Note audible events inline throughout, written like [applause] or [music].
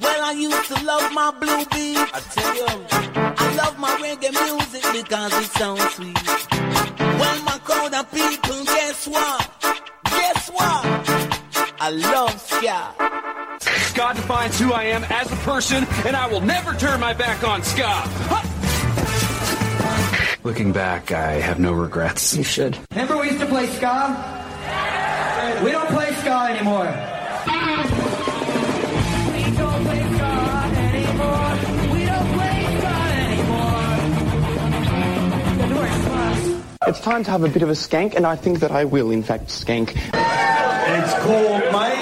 Well, I used to love my blue beat. I tell you, I love my reggae music because it sounds sweet. Well, my crowd of people, guess what? Guess what? I love ska. Scott defines who I am as a person, and I will never turn my back on Scott. Looking back, I have no regrets. You should. Remember we used to play ska? We don't play ska anymore. It's time to have a bit of a skank, and I think that I will, in fact, skank. It's called Make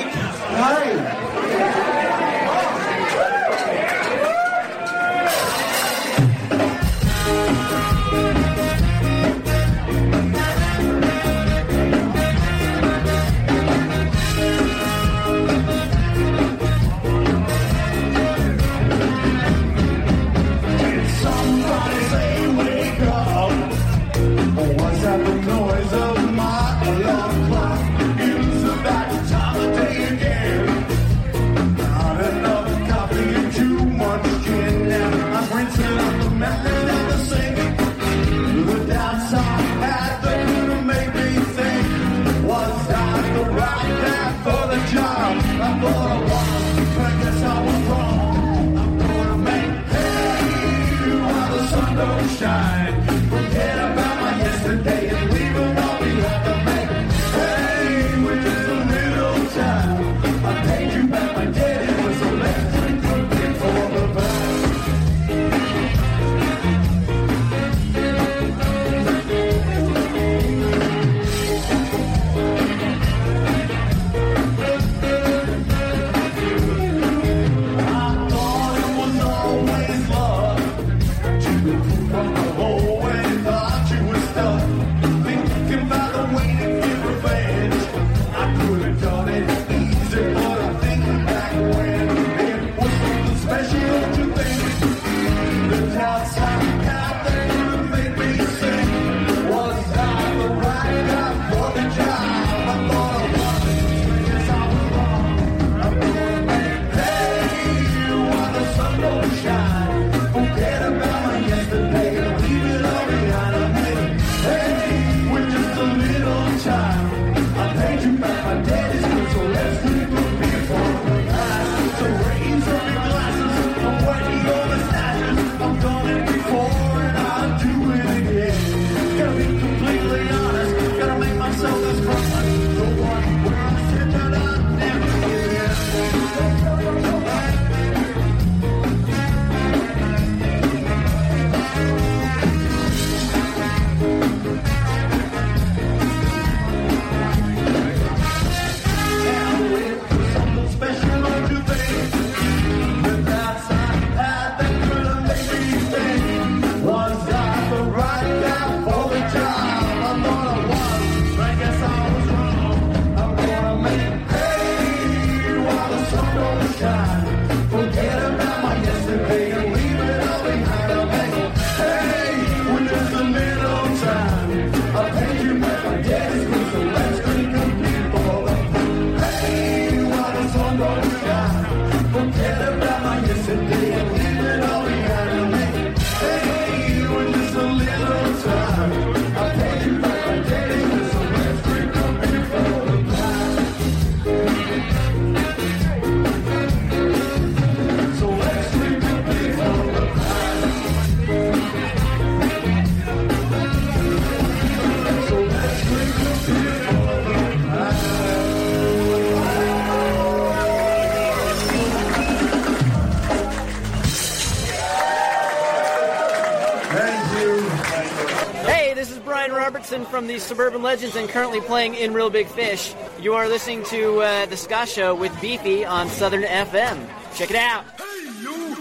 from the Suburban Legends and currently playing in Real Big Fish. You are listening to uh, The Ska Show with Beefy on Southern FM. Check it out. Hey, you!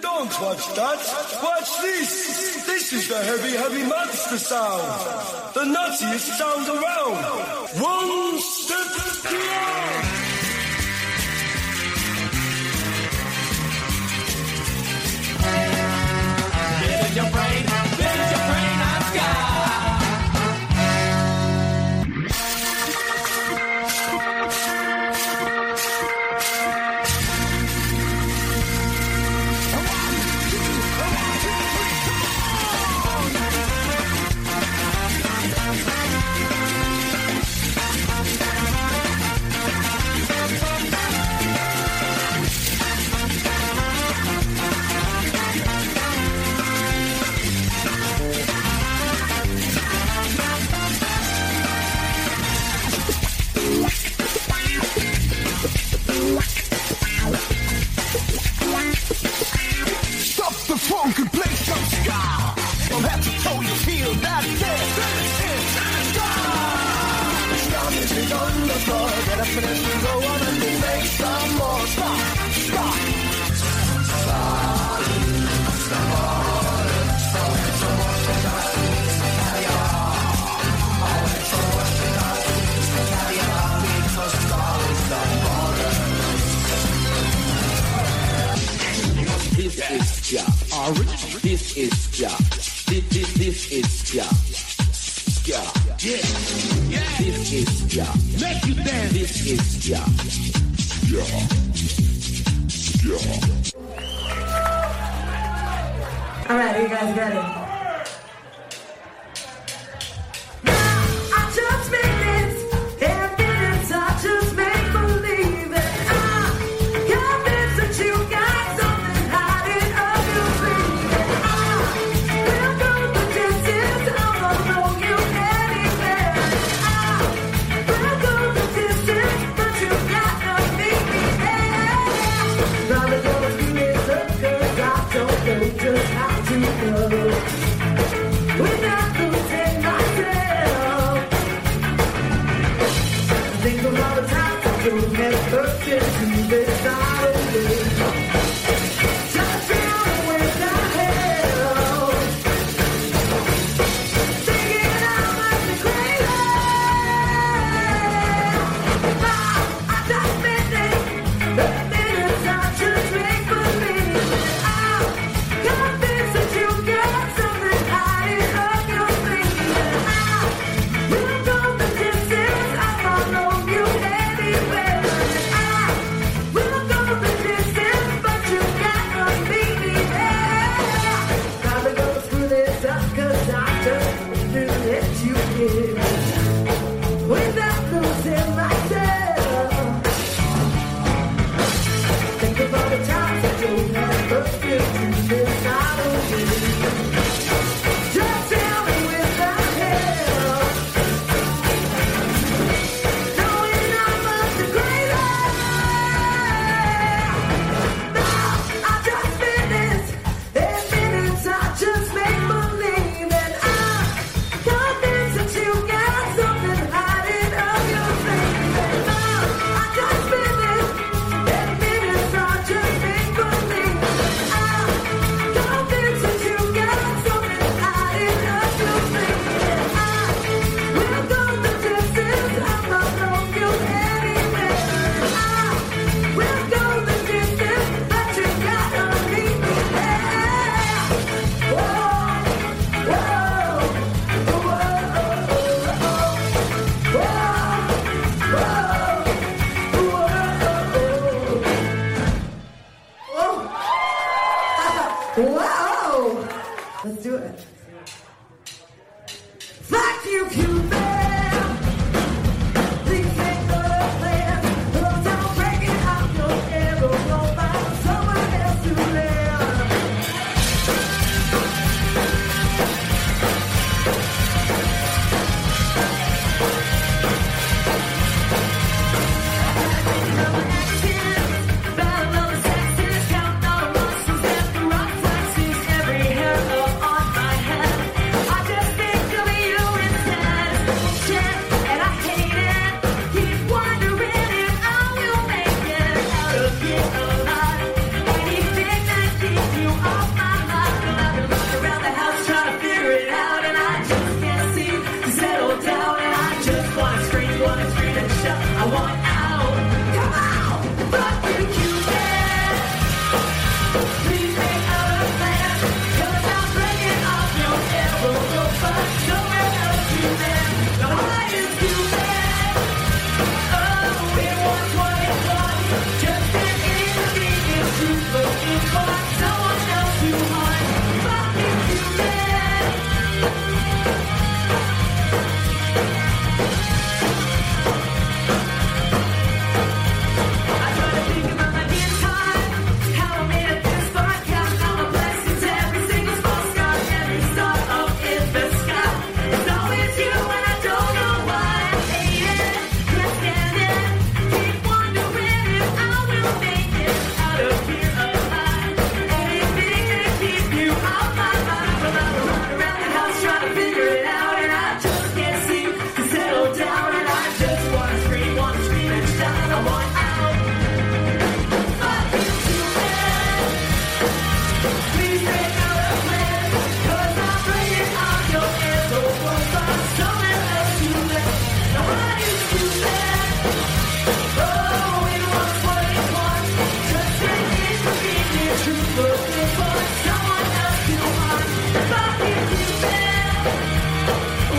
Don't watch that! Watch this! This is the heavy, heavy monster sound! The nuttiest sound around! One step beyond! yeah. Yeah. Yeah. All right, you guys ready?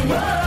Whoa!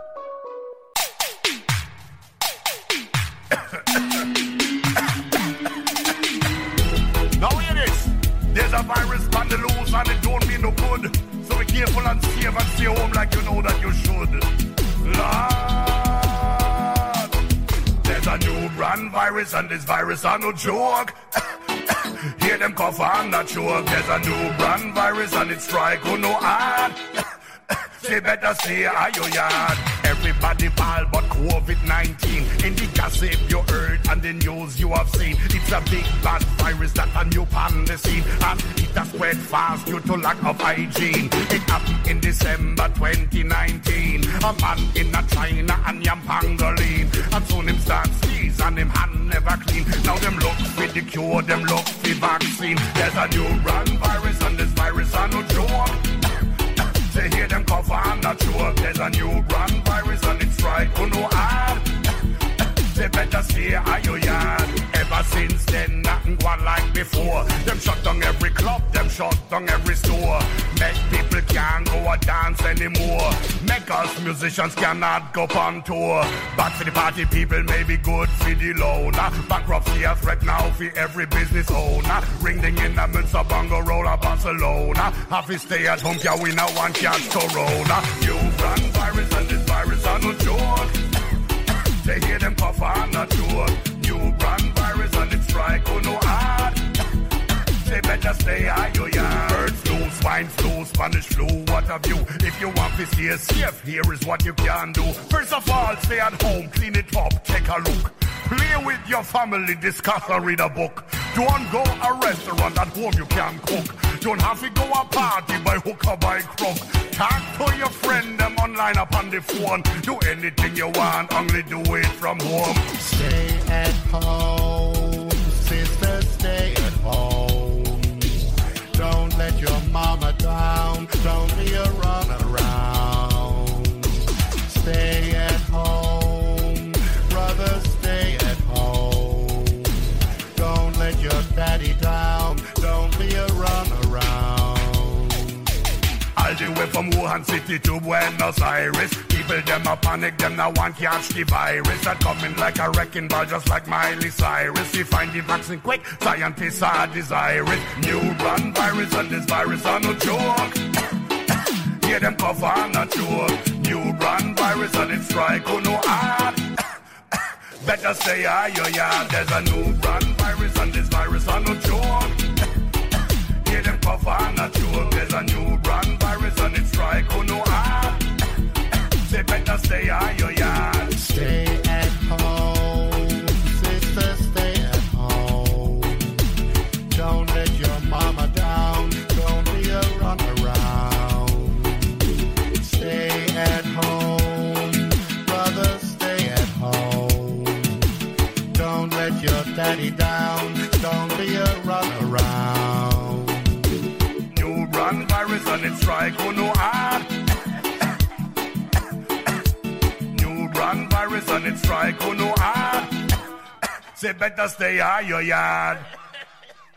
virus [coughs] and this virus are no joke. Hear them cough, I'm not sure. There's a new brand virus and it strike who no hard. [coughs] Say better stay out your yard. Everybody fall but COVID-19. In the gossip you heard and the news you have seen, it's a big bad virus that a new scene, and it has spread fast due to lack of hygiene. It happened in December 2019. A man in a China and yam pangolin, and soon him start sneeze and him hand never clean. Now them look for the cure, them look for vaccine. There's a new run virus and this virus are no joke. They hear them cough and not sure. There's a new run virus and it's right, who know hard. They better stay out your yard. Ever since then, nothing gone like before. Them shut down every club, them shut down every store. Make people can't go a dance anymore. Make us musicians cannot go on tour. But for the party people, may be good for the loner. Bankruptcy a threat now for every business owner. Ring ding in the Münster, Bongo, Roller, Barcelona. Have to stay at home, can we now one catch Corona. You run virus and this virus are no joke. New brand virus and it strike on no hard. They better stay out your yard. Bird flu, swine flu, Spanish flu, what have you? If you want to stay safe, here is what you can do. First of all, stay at home, clean it up, take a look. Play with your family, discuss or read a book. Don't go a restaurant at home you can cook. Don't have to go a party by hook or by crook. Talk to your friend them online upon the phone. Do anything you want, only do it from home. Stay at home, sister, stay at home. Don't let your mama down, don't be a the way from Wuhan City to Buenos Aires. People them a panic, them now want catch the virus. That coming like a wrecking ball, just like Miley Cyrus. We find the vaccine quick, scientists are desirous. New run virus and this virus are no joke. Hear them cough and not joke. New run virus and it strike on no hard. [coughs] Better stay out your yard. There's a new run virus and this virus are no joke. [coughs] Hear them and not joke. There's a new and it strike on no hard. They better stay out your yard. Stay at home, sister, stay at home. Don't let your mama down, don't be a runaround. Stay at home, brother, stay at home. Don't let your daddy down, don't be a runaround. New run virus and it strike on no run virus and it strike on no hard. Ah. [coughs] Say better stay out your yard.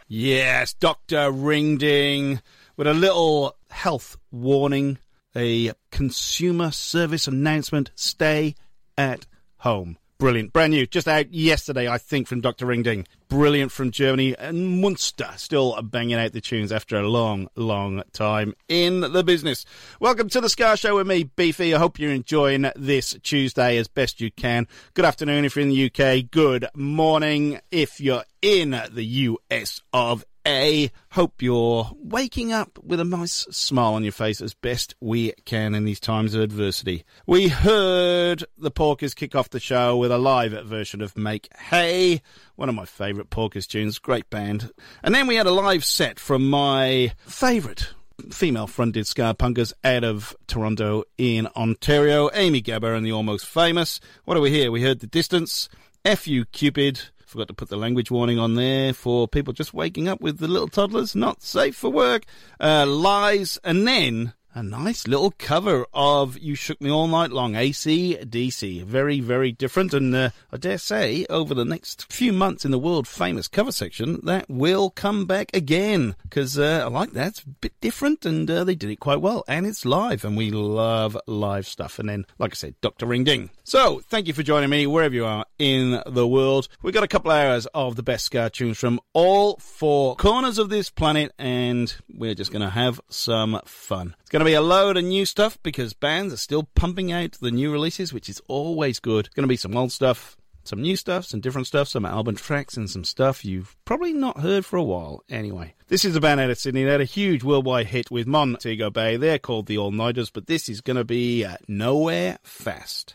Yes, Dr. Ring Ding with a little health warning, a consumer service announcement stay at home. Brilliant. Brand new. Just out yesterday, I think, from Dr. Ring Ding. Brilliant from Germany. And Munster still banging out the tunes after a long, long time in the business. Welcome to the Ska Show with me, Beefy. I hope you're enjoying this Tuesday as best you can. Good afternoon if you're in the UK. Good morning if you're in the US of A. Hope you're waking up with a nice smile on your face as best we can in these times of adversity. We heard the Porkers kick off the show with a live version of Make Hay, one of my favourite Porkers tunes, great band. And then we had a live set from my favourite female fronted ska punkers out of Toronto in Ontario, Amy Gabba and the Almost Famous. What do we hear? We heard The Distance, F.U. Cupid, Forgot to put the language warning on there for people just waking up with the little toddlers. Not safe for work. Uh, lies. And then a nice little cover of You Shook Me All Night Long, AC/DC. Very, very different. And uh, I dare say, over the next few months in the world famous cover section, that will come back again. Because uh, I like that. It's a bit different and uh, they did it quite well. And it's live. And we love live stuff. And then, like I said, Dr. Ring Ding. So, thank you for joining me wherever you are in the world. We've got a couple hours of the best ska tunes from all four corners of this planet. And we're just going to have some fun. It's going to Going to be a load of new stuff because bands are still pumping out the new releases, which is always good. Going to be some old stuff, some new stuff, some different stuff, some album tracks, and some stuff you've probably not heard for a while anyway. This is a band out of Sydney. They had a huge worldwide hit with Montego Bay. They're called the Allniters, but this is going to be uh, Nowhere Fast.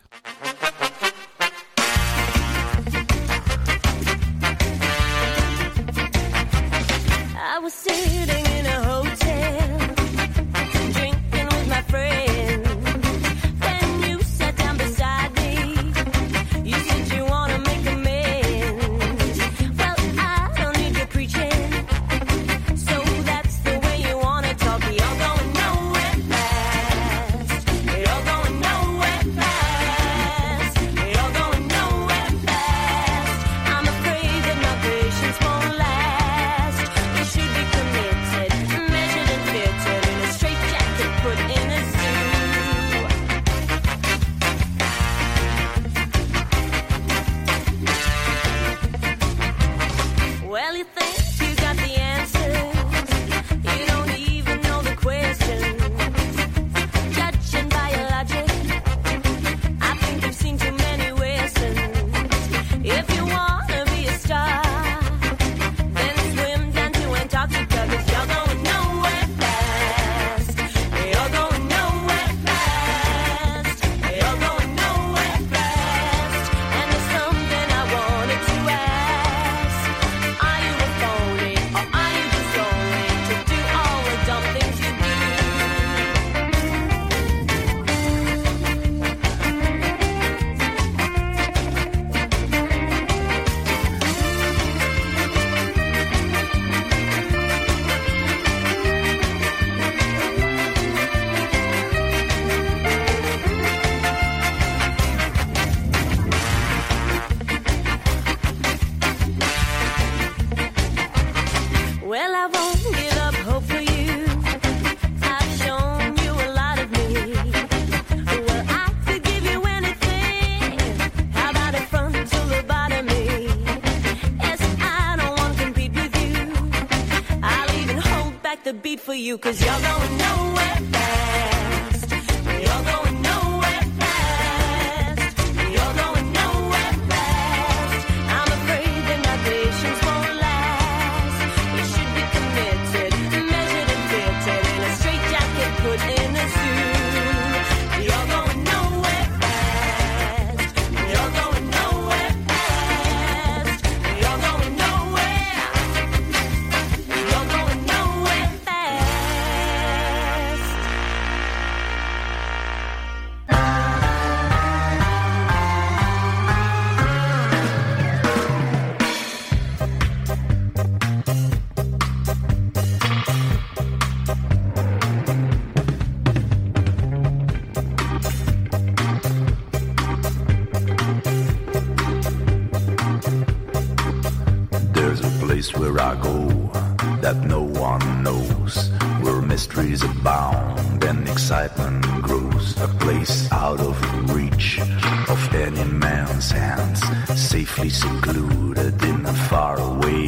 of any man's hands, safely secluded in a faraway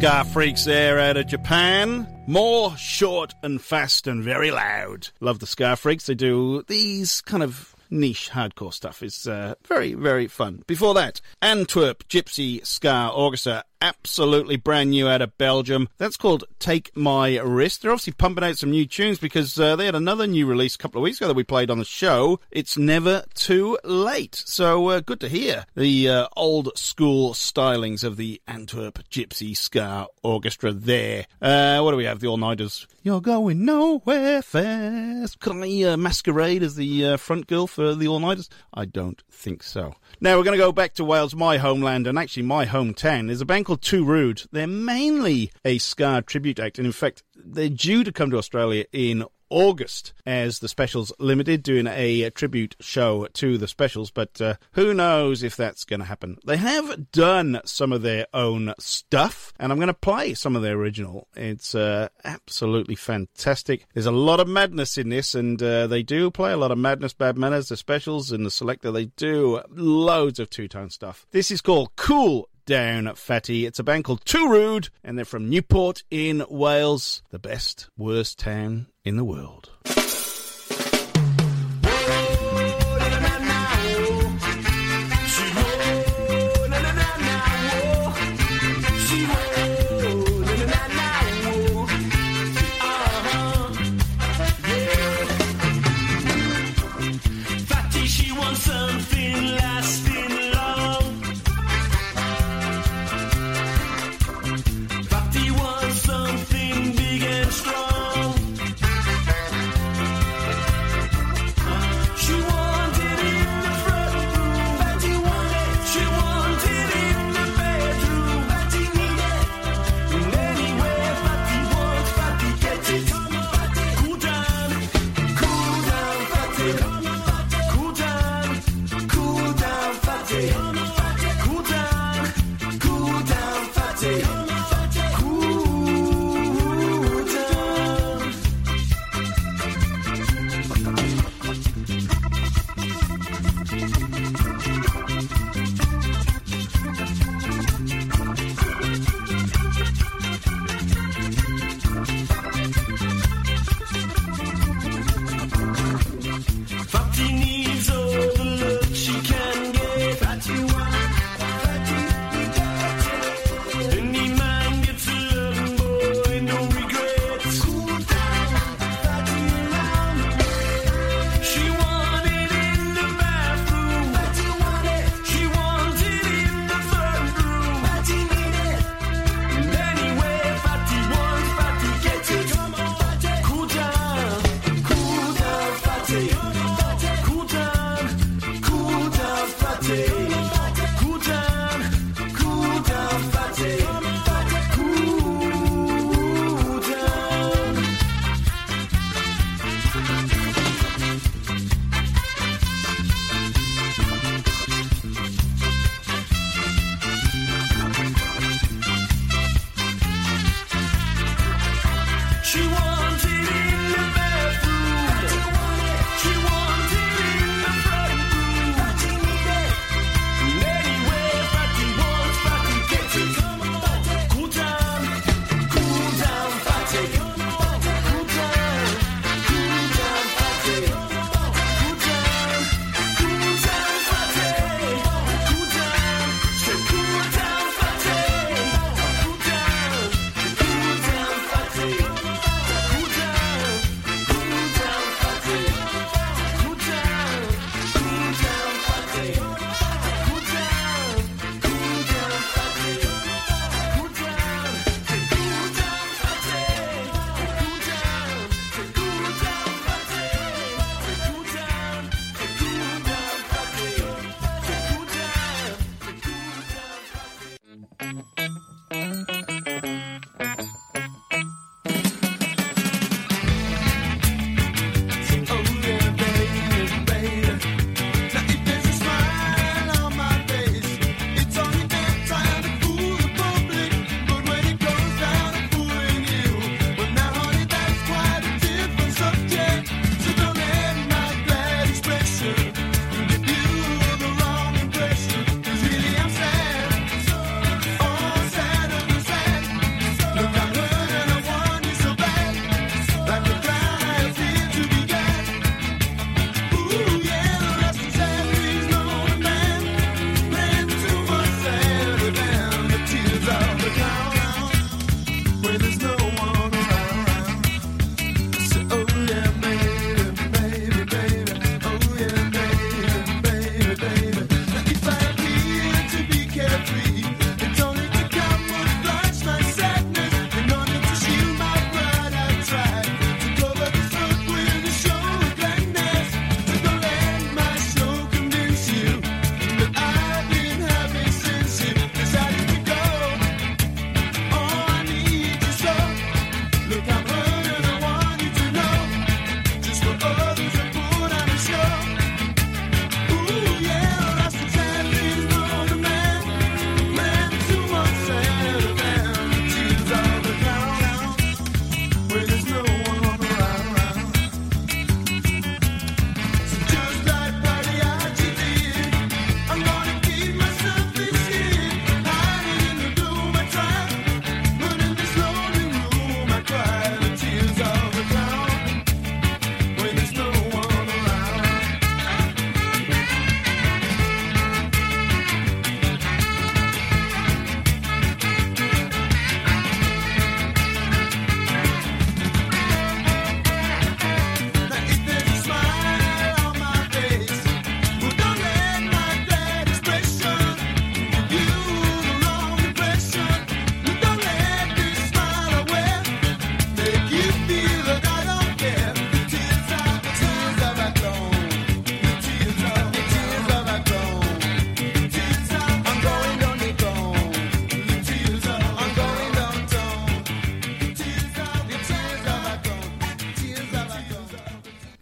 Ska Freaks there out of Japan. More short and fast and very loud. Love the Ska Freaks. They do these kind of niche hardcore stuff. It's uh, very, very fun. Before that, Antwerp Gipsy Ska Orkestra. Absolutely brand new out of Belgium. That's called Take My Wrist. They're obviously pumping out some new tunes because uh, they had another new release a couple of weeks ago that we played on the show. It's never too late. So uh, good to hear the uh, old school stylings of the Antwerp Gipsy Ska Orkestra there. Uh, what do we have? The Allniters. You're going nowhere fast. Could I uh, masquerade as the uh, front girl for the Allniters? I don't think so. Now we're going to go back to Wales, my homeland, and actually my hometown. There's a band called 2Rude. They're mainly a Ska tribute act, and in fact, they're due to come to Australia in August as the Specials Limited, doing a, tribute show to the Specials, but uh, who knows if that's going to happen. They have done some of their own stuff, and I'm going to play some of their original. It's uh, absolutely fantastic. There's a lot of madness in this, and uh, they do play a lot of madness, bad manners, the Specials, and the Selecter. They do loads of two tone stuff. This is called Cool down at fatty. It's a band called 2Rude, and they're from Newport in Wales, the best, worst town in the world.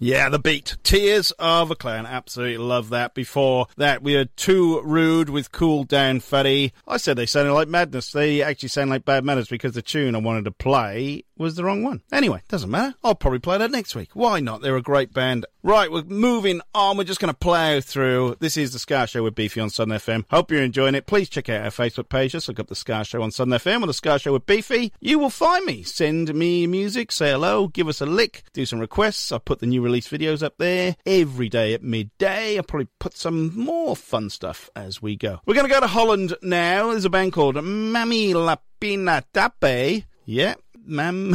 Yeah, the beat. Tears of a Clown. Absolutely love that. Before that, we had 2Rude with Cool Down Fatty. I said they sounded like madness. They actually sound like bad manners because the tune I wanted to play was the wrong one. Anyway, doesn't matter. I'll probably play that next week. Why not? They're a great band. Right, we're moving on. We're just going to plough through. This is the Ska Show with Beefy on Southern FM. Hope you're enjoying it. Please check out our Facebook page. Just look up the Ska Show on Southern FM or the Ska Show with Beefy. You will find me. Send me music. Say hello. Give us a lick. Do some requests. I put the new release videos up there every day at midday. I'll probably put some more fun stuff as we go. We're going to go to Holland now. There's a band called Mamihlapinatapai. Yeah, Mam,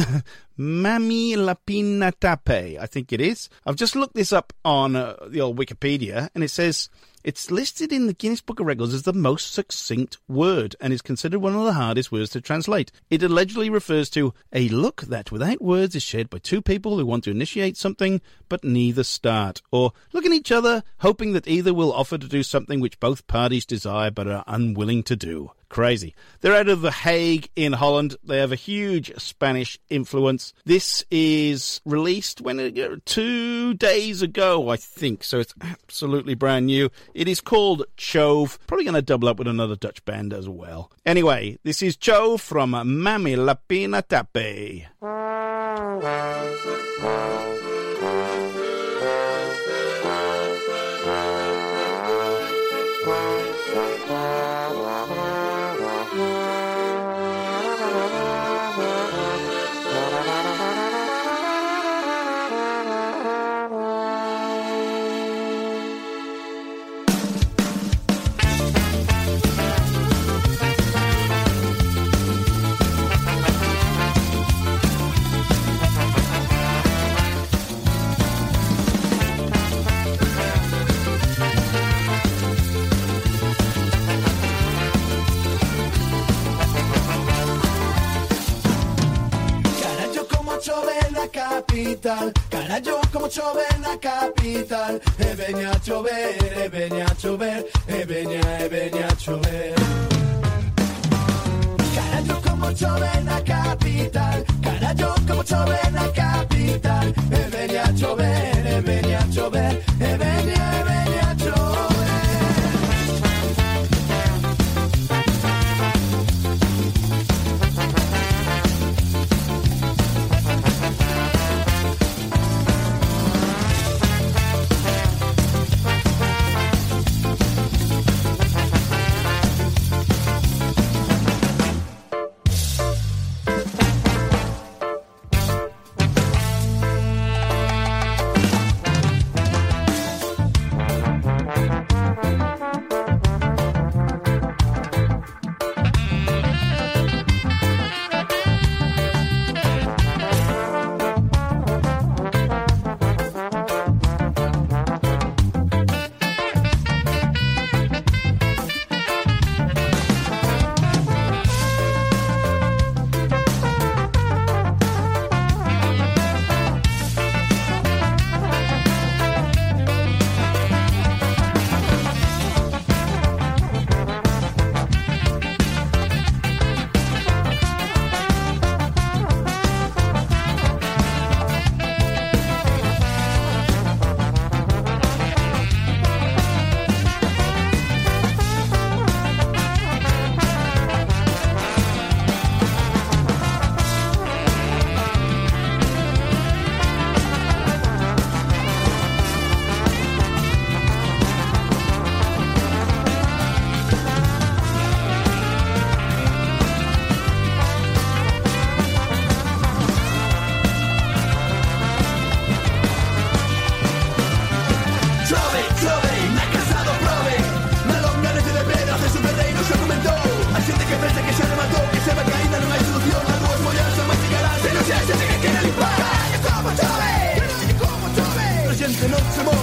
Mamihlapinatapai, I think it is. I've just looked this up on uh, the old Wikipedia, and it says it's listed in the Guinness Book of Records as the most succinct word and is considered one of the hardest words to translate. It allegedly refers to a look that, without words, is shared by two people who want to initiate something but neither start, or look at each other, hoping that either will offer to do something which both parties desire but are unwilling to do. Crazy. They're out of The Hague in Holland. They have a huge Spanish influence. This is released when uh, two days ago, I think. So it's absolutely brand new. It is called Chove. Probably going to double up with another Dutch band as well. Anyway, this is Chove from Mamihlapinatapai. [laughs] chove na capital, caralho, como chove na capital. E venha a chover, e venha a chover, e venha, e venha a chover. Caralho, como chove na capital, caralho, como chove na capital. E venha a chover, e venha a chover, e venha gentleman,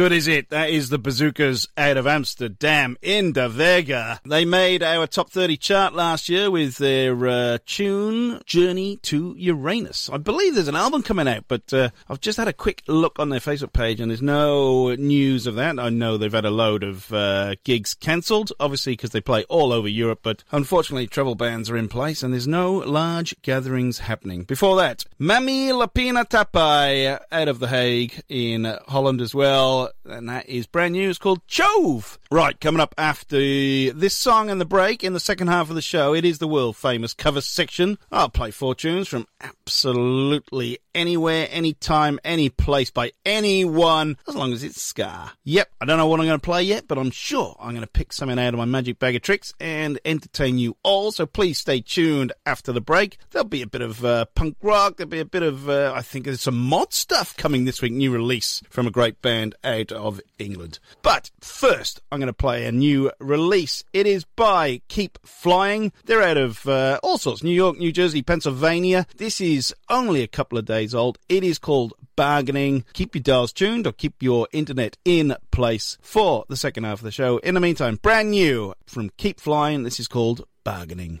good is it? That is the Bazzookas out of Amsterdam in De Vega. They made our top 30 chart last year with their uh, tune Journey to Uranus. I believe there's an album coming out, but uh, I've just had a quick look on their Facebook page and there's no news of that. I know they've had a load of uh, gigs cancelled, obviously because they play all over Europe, but unfortunately travel bans are in place and there's no large gatherings happening. Before that, Mamihlapinatapai out of The Hague in Holland as well, but and that is brand new. It's called Chove. Right, coming up after this song and the break in the second half of the show, it is the world famous cover section. I'll play four tunes from absolutely anywhere, anytime, any place by anyone, as long as it's Ska. Yep, I don't know what I'm going to play yet, but I'm sure I'm going to pick something out of my magic bag of tricks and entertain you all. So please stay tuned after the break. There'll be a bit of uh, punk rock. There'll be a bit of, uh, I think there's some mod stuff coming this week. New release from a great band out of England. But first, I'm going to play a new release. It is by Keep Flying. They're out of uh, all sorts New York, New Jersey, Pennsylvania. This is only a couple of days old. It is called Bargaining. Keep your dials tuned or keep your internet in place for the second half of the show. In the meantime, brand new from Keep Flying. This is called Bargaining.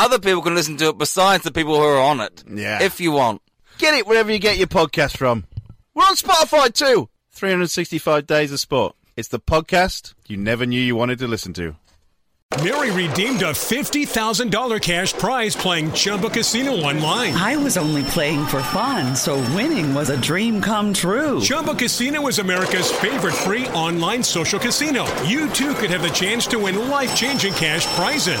other people can listen to it besides the people who are on it. Yeah. If you want. Get it wherever you get your podcast from. We're on Spotify too. 365 Days of Sport. It's the podcast you never knew you wanted to listen to. Mary redeemed a $50,000 cash prize playing Chumba Casino online. I was only playing for fun, so winning was a dream come true. Chumba Casino is America's favorite free online social casino. You too could have the chance to win life changing cash prizes.